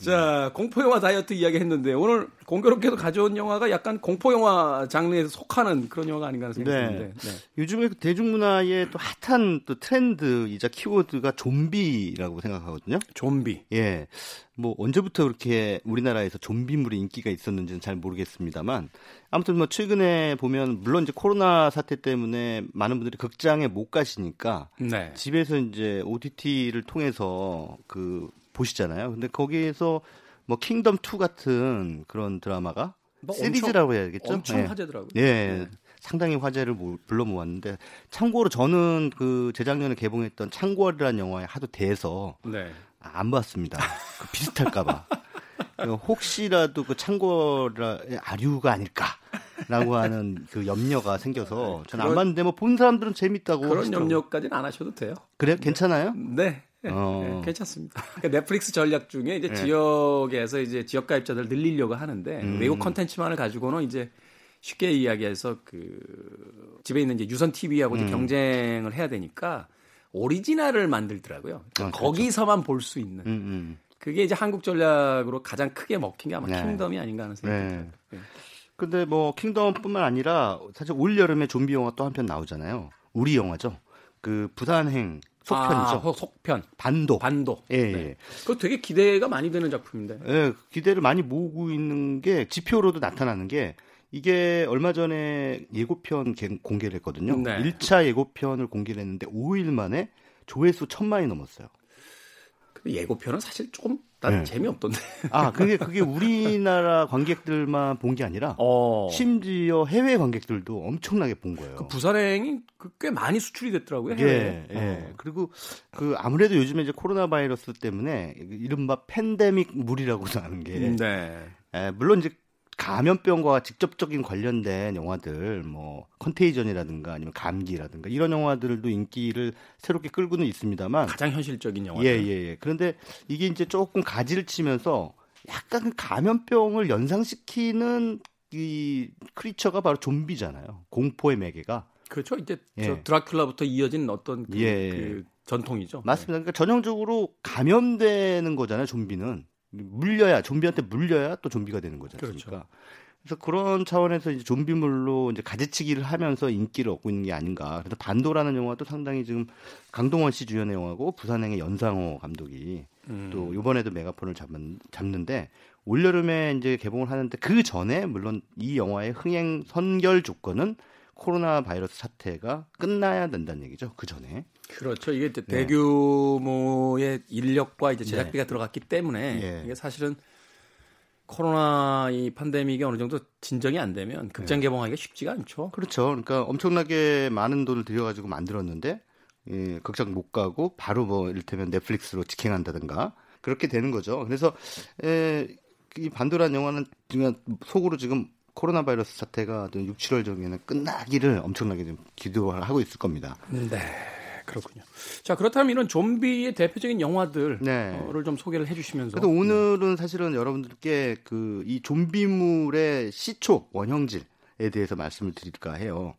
자, 공포 영화 다이어트 이야기 했는데 오늘 공교롭게도 가져온 영화가 약간 공포 영화 장르에 속하는 그런 영화가 아닌가 하는 생각이 네. 드는데. 네. 요즘에 그 대중문화의 또 핫한 또 트렌드이자 키워드가 좀비라고 생각하거든요. 좀비. 예. 뭐 언제부터 그렇게 우리나라에서 좀비물이 인기가 있었는지는 잘 모르겠습니다만 아무튼 뭐 최근에 보면 물론 이제 코로나 사태 때문에 많은 분들이 극장에 못 가시니까 네. 집에서 이제 OTT를 통해서 그 보시잖아요. 근데 거기에서 뭐 킹덤 2 같은 그런 드라마가 뭐 시리즈라고 해야겠죠. 엄청 네. 화제더라고요. 예. 네. 상당히 화제를 불러 모았는데 참고로 저는 그 재작년에 개봉했던 창궐이라는 영화에 하도 대해서 네. 안 봤습니다. 그 비슷할까봐. *laughs* 그 혹시라도 그 창궐의 아류가 아닐까라고 하는 그 염려가 생겨서 저는 안 봤는데 뭐 본 사람들은 재밌다고 그런 하시더라고요. 염려까지는 안 하셔도 돼요. 그래요? 괜찮아요? 네. 네, 어. 네, 괜찮습니다. 그러니까 넷플릭스 전략 중에 이제 네. 지역에서 이제 지역 가입자들 늘리려고 하는데 음. 외국 컨텐츠만을 가지고는 이제 쉽게 이야기해서 그 집에 있는 이제 유선 TV하고 음. 경쟁을 해야 되니까 오리지널을 만들더라고요. 그러니까 아, 그렇죠. 거기서만 볼수 있는. 음, 음, 그게 이제 한국 전략으로 가장 크게 먹힌 게 아마 네. 킹덤이 아닌가 하는 생각이 듭니다. 네. 네. 근데 뭐 킹덤뿐만 아니라 사실 올 여름에 좀비 영화 또 한 편 나오잖아요. 우리 영화죠. 그 부산행 속편이죠. 아, 속편. 반도. 반도. 예, 네. 예. 그거 되게 기대가 많이 되는 작품인데. 예, 기대를 많이 모으고 있는 게 지표로도 나타나는 게 이게 얼마 전에 예고편 공개를 했거든요. 네. 1차 예고편을 공개를 했는데 5일 만에 조회수 천만이 넘었어요. 예고편은 사실 조금 난 네. 재미없던데. 아, 그게 그게 우리나라 관객들만 본 게 아니라 어. 심지어 해외 관객들도 엄청나게 본 거예요. 그 부산행이 그꽤 많이 수출이 됐더라고요. 해외. 예, 예. 어. 그리고 그 아무래도 요즘에 이제 코로나 바이러스 때문에 이른바 팬데믹 물이라고 하는 게 네. 예, 물론 이제 감염병과 직접적인 관련된 영화들, 뭐 컨테이전이라든가 아니면 감기라든가 이런 영화들도 인기를 새롭게 끌고는 있습니다만 가장 현실적인 영화. 예, 예, 예. 그런데 이게 이제 조금 가지를 치면서 약간 그 감염병을 연상시키는 이 크리처가 바로 좀비잖아요. 공포의 매개가. 그렇죠. 이제 예. 저 드라큘라부터 이어진 어떤 그, 예. 그 전통이죠. 맞습니다. 그러니까 전형적으로 감염되는 거잖아요. 좀비는. 물려야 좀비한테 물려야 또 좀비가 되는 거죠. 그렇죠. 그래서 그런 차원에서 이제 좀비물로 이제 가지치기를 하면서 인기를 얻고 있는 게 아닌가. 그래서 반도라는 영화도 상당히 지금 강동원 씨 주연의 영화고 부산행의 연상호 감독이 음. 또 이번에도 메가폰을 잡은, 잡는데 올 여름에 이제 개봉을 하는데 그 전에 물론 이 영화의 흥행 선결 조건은 코로나 바이러스 사태가 끝나야 된다는 얘기죠. 그 전에. 그렇죠. 이게 네. 대규모의 인력과 이제 제작비가 네. 들어갔기 때문에 네. 이게 사실은 코로나 이 팬데믹이 어느 정도 진정이 안 되면 극장 네. 개봉하기가 쉽지가 않죠. 그렇죠. 그러니까 엄청나게 많은 돈을 들여가지고 만들었는데 예, 극장 못 가고 바로 뭐 이를테면 넷플릭스로 직행한다든가 그렇게 되는 거죠. 그래서 에, 이 반도란 영화는 지금 속으로 지금 코로나 바이러스 사태가 6, 7월 정에는 끝나기를 엄청나게 좀 기도를 하고 있을 겁니다. 네. 그렇군요. 자, 그렇다면 이런 좀비의 대표적인 영화들을 네. 좀 소개를 해 주시면서. 그래도 오늘은 사실은 여러분들께 그 이 좀비물의 시초, 원형질에 대해서 말씀을 드릴까 해요.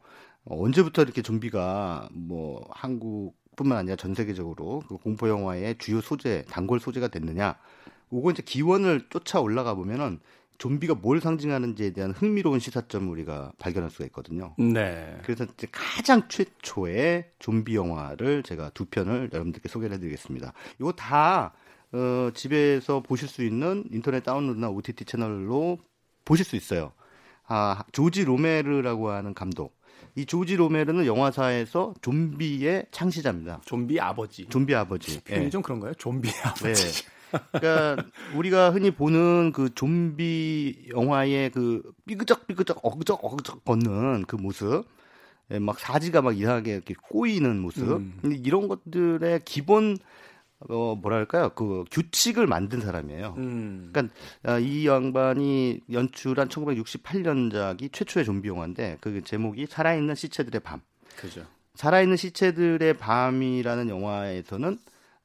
어, 언제부터 이렇게 좀비가 뭐 한국뿐만 아니라 전 세계적으로 그 공포 영화의 주요 소재, 단골 소재가 됐느냐. 요거 이제 기원을 쫓아 올라가 보면은 좀비가 뭘 상징하는지에 대한 흥미로운 시사점을 우리가 발견할 수가 있거든요. 네. 그래서 이제 가장 최초의 좀비 영화를 제가 두 편을 여러분들께 소개를 해드리겠습니다. 이거 다 어, 집에서 보실 수 있는 인터넷 다운로드나 OTT 채널로 보실 수 있어요. 아, 조지 로메르라고 하는 감독. 이 조지 로메르는 영화사에서 좀비의 창시자입니다. 좀비 아버지. 좀비 아버지. 표현이 네. 좀 그런가요? 좀비 아버지. 네. 그러니까 우리가 흔히 보는 그 좀비 영화의 그 삐그적삐그적 어그적 어그적 걷는 그 모습, 예, 막 사지가 막 이상하게 이렇게 꼬이는 모습, 음. 근데 이런 것들의 기본 어 뭐랄까요 그 규칙을 만든 사람이에요. 음. 그러니까 아, 이 양반이 연출한 1968년작이 최초의 좀비 영화인데 그 제목이 살아있는 시체들의 밤. 그죠. 살아있는 시체들의 밤이라는 영화에서는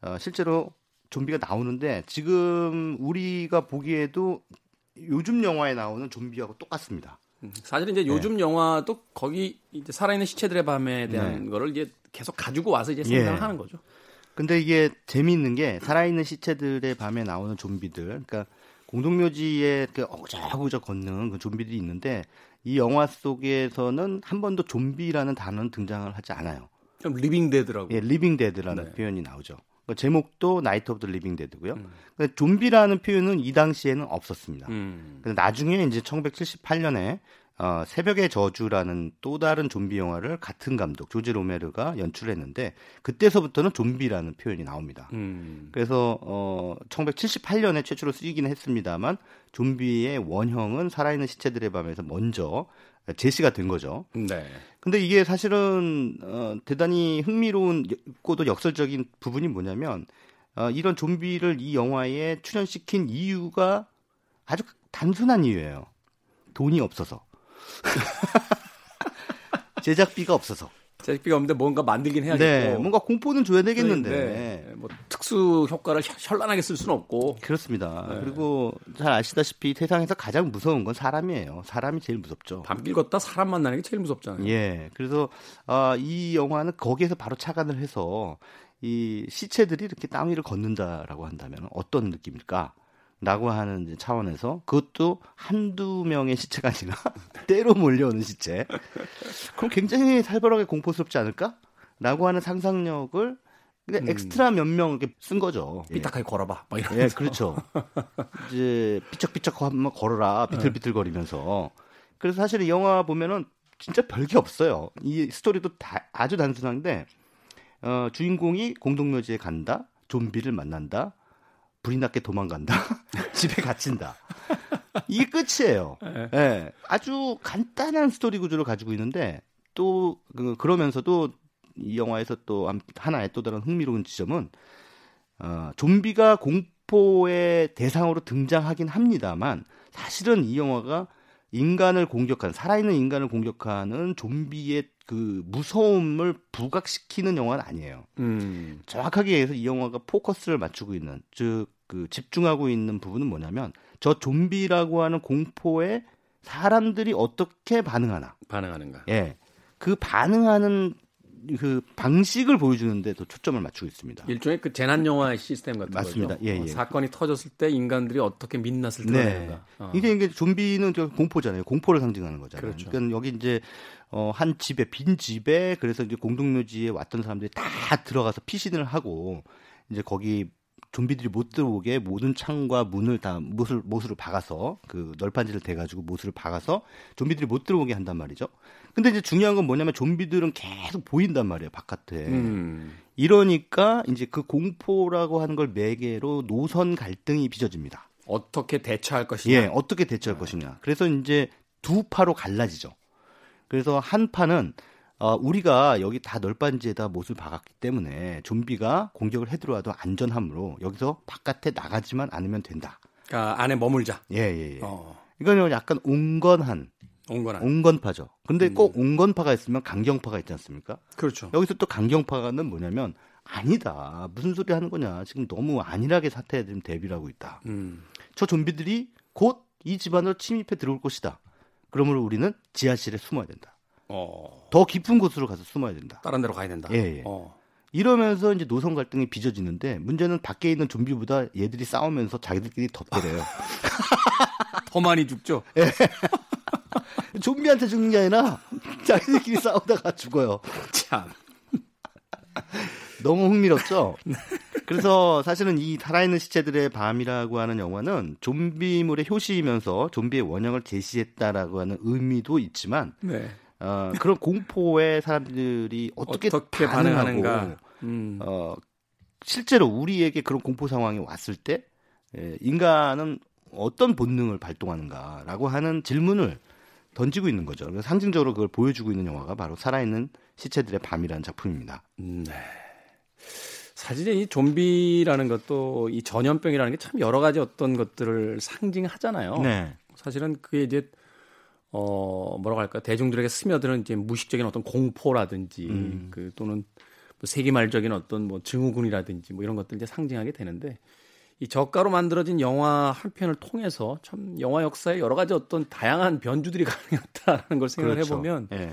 어, 실제로 좀비가 나오는데 지금 우리가 보기에도 요즘 영화에 나오는 좀비하고 똑같습니다. 음, 사실 이제 요즘 네. 영화도 거기 이제 살아있는 시체들의 밤에 대한 네. 거를 이제 계속 가지고 와서 이제 생각을 예. 하는 거죠. 근데 이게 재미있는 게 살아있는 시체들의 밤에 나오는 좀비들, 그러니까 공동묘지에 그 어그저그저 걷는 그 좀비들이 있는데 이 영화 속에서는 한 번도 좀비라는 단어는 등장을 하지 않아요. 좀 living dead라고. 예, living dead라는 네. 표현이 나오죠. 그 제목도 Night of the Living Dead고요. 음. 근데 좀비라는 표현은 이 당시에는 없었습니다. 음. 근데 나중에 이제 1978년에 어, 새벽의 저주라는 또 다른 좀비 영화를 같은 감독 조지 로메로가 연출했는데 그때서부터는 좀비라는 표현이 나옵니다. 음. 그래서 어 1978년에 최초로 쓰이기는 했습니다만 좀비의 원형은 살아있는 시체들의 밤에서 먼저 제시가 된 거죠. 네. 근데 이게 사실은 어, 대단히 흥미로운 고도 역설적인 부분이 뭐냐면 어, 이런 좀비를 이 영화에 출연시킨 이유가 아주 단순한 이유예요. 돈이 없어서. *laughs* 제작비가 없어서. 제작비가 없는데 뭔가 만들긴 해야겠고. 네, 뭔가 공포는 줘야 되겠는데. 네, 뭐 특수 효과를 현- 현란하게 쓸 수는 없고. 그렇습니다. 네. 그리고 잘 아시다시피 세상에서 가장 무서운 건 사람이에요. 사람이 제일 무섭죠. 밤길 걷다 사람 만나는 게 제일 무섭잖아요. 예. 그래서 아, 이 영화는 거기에서 바로 착안을 해서 이 시체들이 이렇게 땅 위를 걷는다라고 한다면 어떤 느낌일까? 라고 하는 차원에서 그것도 한두 명의 시체가 아니라 *laughs* 때로 몰려오는 시체. 그럼 굉장히 살벌하게 공포스럽지 않을까? 라고 하는 상상력을 근데 음. 엑스트라 몇 명 이렇게 쓴 거죠. 예. 삐딱하게 걸어봐. 막 이런. 예, 그렇죠. 이제 삐쩍삐쩍 한번 걸어라 비틀비틀거리면서. 그래서 사실 이 영화 보면은 진짜 별게 없어요. 이 스토리도 다, 아주 단순한데 어, 주인공이 공동묘지에 간다, 좀비를 만난다, 불이 났게 도망간다, *laughs* 집에 갇힌다. 이게 끝이에요. 예. 예, 아주 간단한 스토리 구조를 가지고 있는데 또 그, 그러면서도 이 영화에서 또 한- 하나의 또 다른 흥미로운 지점은 어, 좀비가 공포의 대상으로 등장하긴 합니다만 사실은 이 영화가 인간을 공격한 살아있는 인간을 공격하는 좀비의 그 무서움을 부각시키는 영화는 아니에요. 음. 정확하게 얘기해서 이 영화가 포커스를 맞추고 있는 즉 그 집중하고 있는 부분은 뭐냐면 저 좀비라고 하는 공포에 사람들이 어떻게 반응하나 반응하는가. 예. 그 반응하는 그 방식을 보여주는데 더 초점을 맞추고 있습니다. 일종의 그 재난 영화의 시스템 같은 맞습니다. 거죠. 예, 어, 예. 사건이 터졌을 때 인간들이 어떻게 민낯을 네. 드러내는가. 어. 이게 이게 좀비는 저 공포잖아요. 공포를 상징하는 거잖아요. 그렇죠. 그러니까 여기 이제 어, 한 집에 빈 집에 그래서 이제 공동묘지에 왔던 사람들이 다 들어가서 피신을 하고 이제 거기 좀비들이 못 들어오게 모든 창과 문을 다 못을 못으로 박아서 그 널판지를 대가지고 못을 박아서 좀비들이 못 들어오게 한단 말이죠. 근데 이제 중요한 건 뭐냐면 좀비들은 계속 보인단 말이에요 바깥에. 음. 이러니까 이제 그 공포라고 하는 걸 매개로 노선 갈등이 빚어집니다. 어떻게 대처할 것이냐. 예, 어떻게 대처할 것이냐. 그래서 이제 두 파로 갈라지죠. 그래서 한 파는 어, 우리가 여기 다 널빤지에다 못을 박았기 때문에 좀비가 공격을 해 들어와도 안전함으로 여기서 바깥에 나가지만 않으면 된다. 그러니까 안에 머물자. 예, 예, 예. 어. 이거는 약간 온건한 온거나. 온건파죠. 근데 꼭 온건파가 있으면 강경파가 있지 않습니까? 그렇죠. 여기서 또 강경파는 뭐냐면 아니다. 무슨 소리 하는 거냐. 지금 너무 안일하게 사태에 지금 대비를 하고 있다. 음. 저 좀비들이 곧 이 집안으로 침입해 들어올 것이다. 그러므로 우리는 지하실에 숨어야 된다. 어. 더 깊은 곳으로 가서 숨어야 된다. 다른 데로 가야 된다. 예, 예. 어. 이러면서 이제 노선 갈등이 빚어지는데 문제는 밖에 있는 좀비보다 얘들이 싸우면서 자기들끼리 더 때려요. *laughs* 더 많이 죽죠. *laughs* 좀비한테 죽는 게 아니라 자기들끼리 싸우다가 죽어요. 참. *laughs* 너무 흥미롭죠? 그래서 사실은 이 살아있는 시체들의 밤이라고 하는 영화는 좀비물의 효시이면서 좀비의 원형을 제시했다라고 하는 의미도 있지만 네. 어, 그런 공포에 사람들이 어떻게, 어떻게 반응하는가. 음. 어, 실제로 우리에게 그런 공포 상황이 왔을 때 에, 인간은 어떤 본능을 발동하는가라고 하는 질문을 던지고 있는 거죠. 그래서 상징적으로 그걸 보여주고 있는 영화가 바로 살아있는 시체들의 밤이라는 작품입니다. 네. 사실 이 좀비라는 것도 이 전염병이라는 게 참 여러 가지 어떤 것들을 상징하잖아요. 네. 사실은 그게 이제 어 뭐라고 할까 대중들에게 스며드는 이제 무의식적인 어떤 공포라든지 음. 그 또는 뭐 세기말적인 어떤 뭐 증후군이라든지 뭐 이런 것들 이제 상징하게 되는데 이 저가로 만들어진 영화 한 편을 통해서 참 영화 역사에 여러 가지 어떤 다양한 변주들이 *laughs* 가능했다라는 걸 생각을 그렇죠. 해보면 예.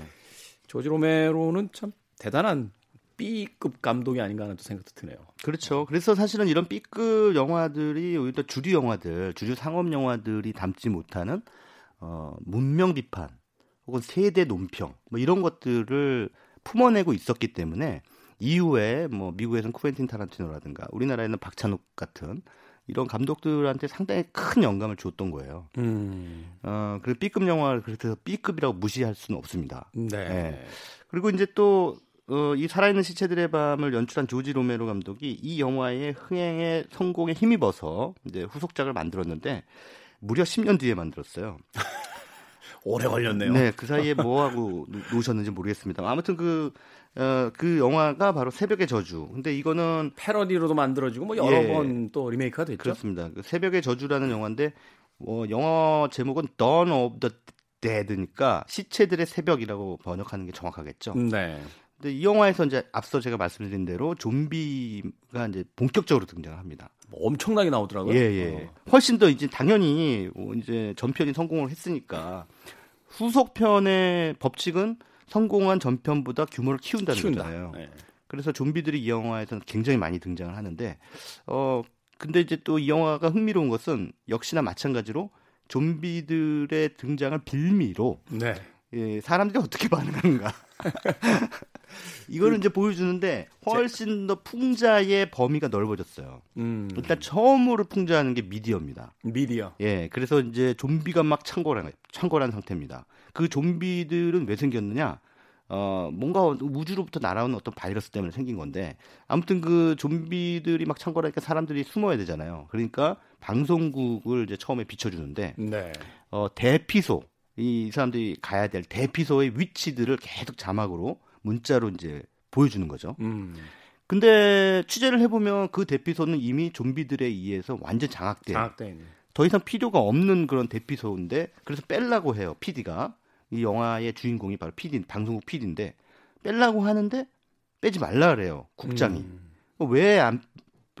조지 로메로는 참 대단한 B급 감독이 아닌가 하는 생각도 드네요. 그렇죠. 그래서 사실은 이런 B급 영화들이 오히려 주류 영화들, 주류 상업 영화들이 담지 못하는 어, 문명 비판 혹은 세대 논평 뭐 이런 것들을 품어내고 있었기 때문에 이후에 뭐 미국에서는 쿠엔틴 타란티노라든가 우리나라에는 박찬욱 같은 이런 감독들한테 상당히 큰 영감을 줬던 거예요. 음. 어, 그리고 B급 영화를 그래서 B급이라고 무시할 수는 없습니다. 네. 네. 그리고 이제 또 어, 이 살아있는 시체들의 밤을 연출한 조지 로메로 감독이 이 영화의 흥행에 성공에 힘입어서 이제 후속작을 만들었는데 무려 10년 뒤에 만들었어요. *laughs* 오래 걸렸네요. 네, 그 사이에 뭐 하고 놓으셨는지 *laughs* 모르겠습니다. 아무튼 그, 어, 그 영화가 바로 새벽의 저주. 근데 이거는 패러디로도 만들어지고 뭐 여러 예, 번또 리메이크가 됐죠. 그렇습니다. 그 새벽의 저주라는 영화인데 어, 영어 제목은 Dawn of the Dead니까 시체들의 새벽이라고 번역하는 게 정확하겠죠. 네. 근데 이 영화에서 이제 앞서 제가 말씀드린 대로 좀비가 이제 본격적으로 등장을 합니다. 뭐 엄청나게 나오더라고요. 예, 예. 어. 훨씬 더 이제 당연히 뭐 이제 전편이 성공을 했으니까 후속편의 법칙은 성공한 전편보다 규모를 키운다는 키운다. 거잖아요. 네. 그래서 좀비들이 이 영화에서는 굉장히 많이 등장을 하는데 어 근데 이제 또 이 영화가 흥미로운 것은 역시나 마찬가지로 좀비들의 등장을 빌미로 네. 예, 사람들이 어떻게 반응하는가. *laughs* 이거를 그, 이제 보여주는데 훨씬 더 풍자의 범위가 넓어졌어요. 음. 일단 처음으로 풍자하는 게 미디어입니다. 미디어. 예, 그래서 이제 좀비가 막 창궐한 창궐한 상태입니다. 그 좀비들은 왜 생겼느냐? 어, 뭔가 우주로부터 날아오는 어떤 바이러스 때문에 생긴 건데 아무튼 그 좀비들이 막 창궐하니까 사람들이 숨어야 되잖아요. 그러니까 방송국을 이제 처음에 비춰주는데 네. 어, 대피소 이 사람들이 가야 될 대피소의 위치들을 계속 자막으로 문자로 이제 보여주는 거죠. 음. 근데 취재를 해보면 그 대피소는 이미 좀비들에 의해서 완전 장악된, 장악된. 더 이상 필요가 없는 그런 대피소인데 그래서 뺄라고 해요. PD가 이 영화의 주인공이 바로 PD 방송국 PD인데 뺄라고 하는데 빼지 말라 그래요. 국장이 음. 왜안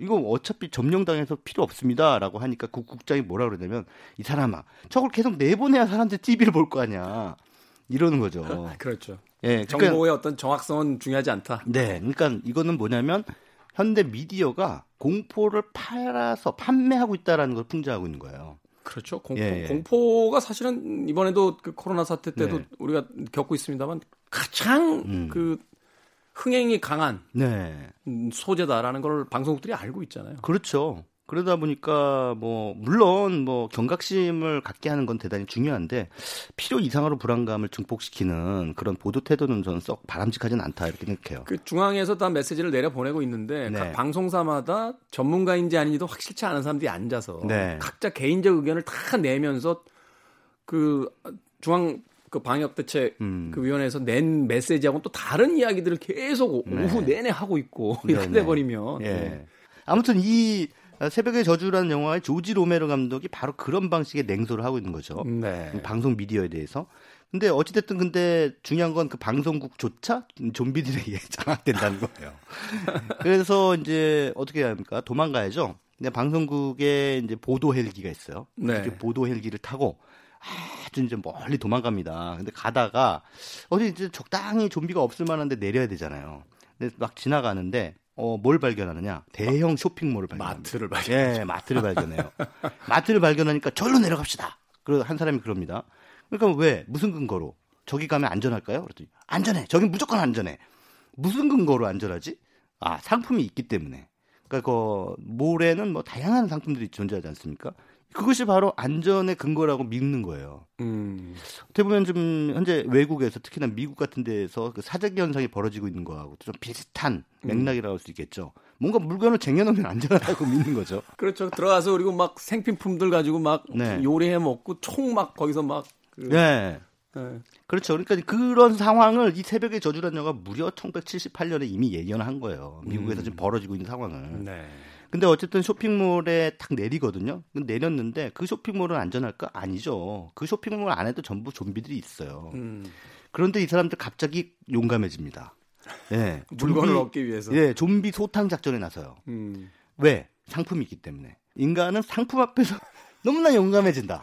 이거 어차피 점령당해서 필요 없습니다라고 하니까 그 국장이 뭐라 그러냐면 이 사람아 저걸 계속 내보내야 사람들이 TV를 볼 거 아니야 이러는 거죠. *laughs* 그렇죠. 예, 그러니까, 정보의 어떤 정확성은 중요하지 않다. 네, 그러니까 이거는 뭐냐면 현대 미디어가 공포를 팔아서 판매하고 있다라는 걸 풍자하고 있는 거예요. 그렇죠. 공포, 예, 예. 공포가 사실은 이번에도 그 코로나 사태 때도 네. 우리가 겪고 있습니다만 가장 음. 그 흥행이 강한 네. 소재다라는 걸 방송국들이 알고 있잖아요. 그렇죠. 그러다 보니까 뭐 물론 뭐 경각심을 갖게 하는 건 대단히 중요한데 필요 이상으로 불안감을 증폭시키는 그런 보도 태도는 저는 썩 바람직하진 않다 이렇게 생각해요. 그 중앙에서 다 메시지를 내려 보내고 있는데 네. 각 방송사마다 전문가인지 아닌지도 확실치 않은 사람들이 앉아서 네. 각자 개인적 의견을 다 내면서 그 중앙 그 방역 대책 음. 그 위원회에서 낸 메시지하고는 또 다른 이야기들을 계속 네. 오후 내내 하고 있고 이렇게 돼 버리면 예. 네. 아무튼 이 새벽의 저주라는 영화의 조지 로메로 감독이 바로 그런 방식의 냉소를 하고 있는 거죠. 네. 방송 미디어에 대해서. 근데 어찌됐든 근데 중요한 건 그 방송국조차 좀비들에 의해 장악된다는 거예요. *laughs* 그래서 이제 어떻게 해야 합니까? 도망가야죠. 근데 방송국에 이제 보도 헬기가 있어요. 네. 보도 헬기를 타고 아주 이제 멀리 도망갑니다. 근데 가다가 어디 이제 적당히 좀비가 없을 만한데 내려야 되잖아요. 근데 막 지나가는데 어, 뭘 발견하느냐? 대형 쇼핑몰을 발견합니다. 마트를 발견. 예, 마트를 발견해요. 마트를 발견하니까 절로 내려갑시다. 그리고 한 사람이 그럽니다. 그러니까 왜? 무슨 근거로? 저기 가면 안전할까요? 그랬더니 안전해. 저긴 무조건 안전해. 무슨 근거로 안전하지? 아, 상품이 있기 때문에. 그러니까 그 몰에는 뭐 다양한 상품들이 존재하지 않습니까? 그것이 바로 안전의 근거라고 믿는 거예요. 음. 어떻게 보면 좀 현재 외국에서 특히나 미국 같은 데에서 그 사재기 현상이 벌어지고 있는 거하고 좀 비슷한 음. 맥락이라고 할 수 있겠죠. 뭔가 물건을 쟁여놓으면 안전하다고 믿는 거죠. *laughs* 그렇죠. 들어가서 그리고 막 생필품들 가지고 막 네. 요리해 먹고 총 막 거기서 막 그... 네. 네. 그렇죠. 그러니까 그런 상황을 이 새벽의 저주란 영화가 무려 1978년에 이미 예견한 거예요. 미국에서 음. 지금 벌어지고 있는 상황을. 네. 근데 어쨌든 쇼핑몰에 딱 내리거든요. 내렸는데 그 쇼핑몰은 안전할까? 아니죠. 그 쇼핑몰 안에도 전부 좀비들이 있어요. 음. 그런데 이 사람들 갑자기 용감해집니다. 예. *laughs* 물건을 얻기 위해서. 예, 좀비 소탕 작전에 나서요. 음. 왜? 상품이 있기 때문에. 인간은 상품 앞에서 *laughs* 너무나 용감해진다.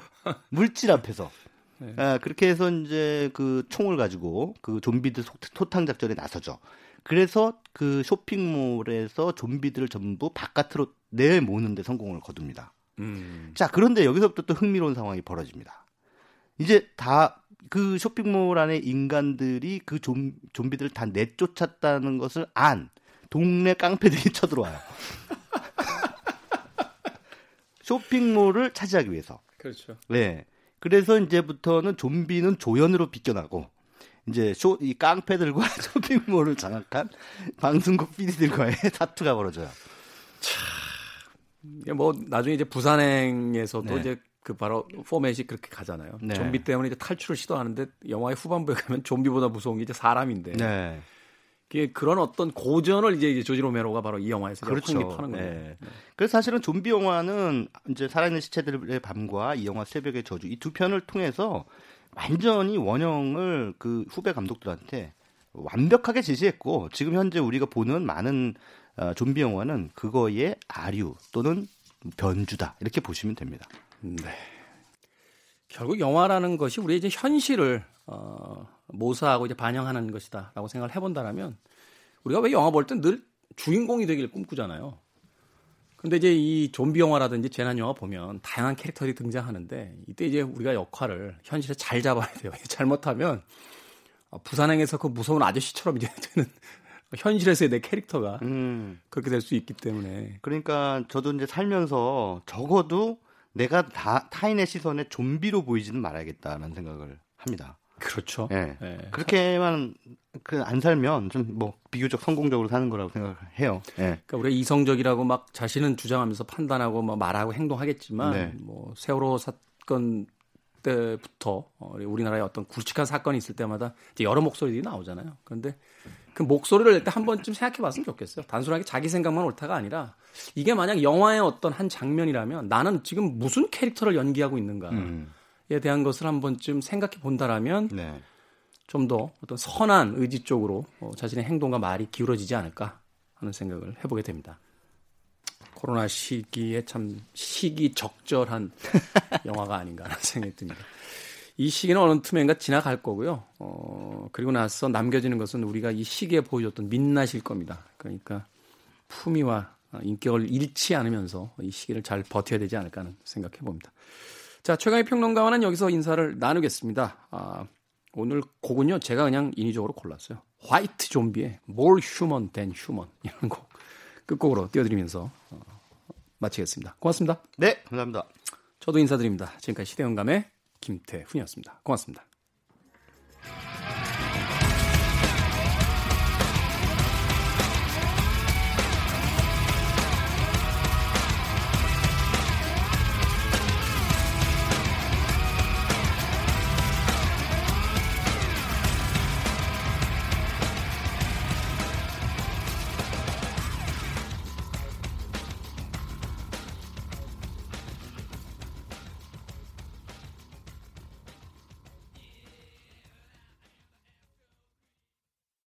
물질 앞에서. 네. 아, 그렇게 해서 이제 그 총을 가지고 그 좀비들 소, 탕 작전에 나서죠. 그래서 그 쇼핑몰에서 좀비들을 전부 바깥으로 내모는데 성공을 거둡니다. 음. 자, 그런데 여기서부터 또 흥미로운 상황이 벌어집니다. 이제 다 그 쇼핑몰 안에 인간들이 그 좀, 좀비들을 다 내쫓았다는 것을 안 동네 깡패들이 *laughs* 쳐들어와요. *laughs* 쇼핑몰을 차지하기 위해서. 그렇죠. 네. 그래서 이제부터는 좀비는 조연으로 비껴나고 이제 쇼, 이 깡패들과 *laughs* 쇼핑몰을 장악한 방송국 PD들과의 사투가 *laughs* 벌어져요. 참, 뭐 나중에 이제 부산행에서도 네. 이제 그 바로 포맷이 그렇게 가잖아요. 네. 좀비 때문에 이제 탈출을 시도하는데 영화의 후반부에 가면 좀비보다 무서운 게 이제 사람인데. 네. 그런 어떤 고전을 이제 조지 로메로가 바로 이 영화에서 그렇죠. 확립하는 거예요. 네. 네. 그래서 사실은 좀비 영화는 이제 살아있는 시체들의 밤과 이 영화 새벽의 저주 이 두 편을 통해서 완전히 원형을 그 후배 감독들한테 완벽하게 지시했고 지금 현재 우리가 보는 많은 어, 좀비 영화는 그거의 아류 또는 변주다 이렇게 보시면 됩니다. 네. 결국 영화라는 것이 우리의 이제 현실을 어, 모사하고 이제 반영하는 것이다라고 생각을 해본다라면 우리가 왜 영화 볼땐늘 주인공이 되길 꿈꾸잖아요. 근데 이제 이 좀비 영화라든지 재난 영화 보면 다양한 캐릭터들이 등장하는데 이때 이제 우리가 역할을 현실에 잘 잡아야 돼요. 잘못하면 부산행에서 그 무서운 아저씨처럼 이제 *laughs* 되는 현실에서의 내 캐릭터가 음. 그렇게 될 수 있기 때문에 그러니까 저도 이제 살면서 적어도 내가 다, 타인의 시선에 좀비로 보이지는 말아야겠다는 생각을 합니다. 그렇죠. 네. 네. 그렇게만 그 안 살면 좀 뭐 비교적 성공적으로 사는 거라고 생각해요. 네. 그러니까 우리가 이성적이라고 막 자신은 주장하면서 판단하고 뭐 말하고 행동하겠지만 네. 뭐 세월호 사건 때부터 어, 우리나라에 어떤 굵직한 사건이 있을 때마다 이제 여러 목소리들이 나오잖아요. 그런데 그 목소리를 낼때한 번쯤 생각해 봤으면 좋겠어요. 단순하게 자기 생각만 옳다가 아니라 이게 만약 영화의 어떤 한 장면이라면 나는 지금 무슨 캐릭터를 연기하고 있는가. 음. 에 대한 것을 한 번쯤 생각해 본다라면 네. 좀더 어떤 선한 의지 쪽으로 어, 자신의 행동과 말이 기울어지지 않을까 하는 생각을 해보게 됩니다. 코로나 시기에 참 시기 적절한 *laughs* 영화가 아닌가 하는 생각이 듭니다. 이 시기는 어느 틈엔가 지나갈 거고요. 어, 그리고 나서 남겨지는 것은 우리가 이 시기에 보여줬던 민낯일 겁니다. 그러니까 품위와 인격을 잃지 않으면서 이 시기를 잘 버텨야 되지 않을까 하는 생각해 봅니다. 자, 최강의 평론가와는 여기서 인사를 나누겠습니다. 아, 오늘 곡은요, 제가 그냥 인위적으로 골랐어요. 화이트 좀비의 More Human Than Human 이런 곡 끝곡으로 띄워드리면서 어, 마치겠습니다. 고맙습니다. 네, 감사합니다. 저도 인사드립니다. 지금까지 시대영감의 김태훈이었습니다. 고맙습니다.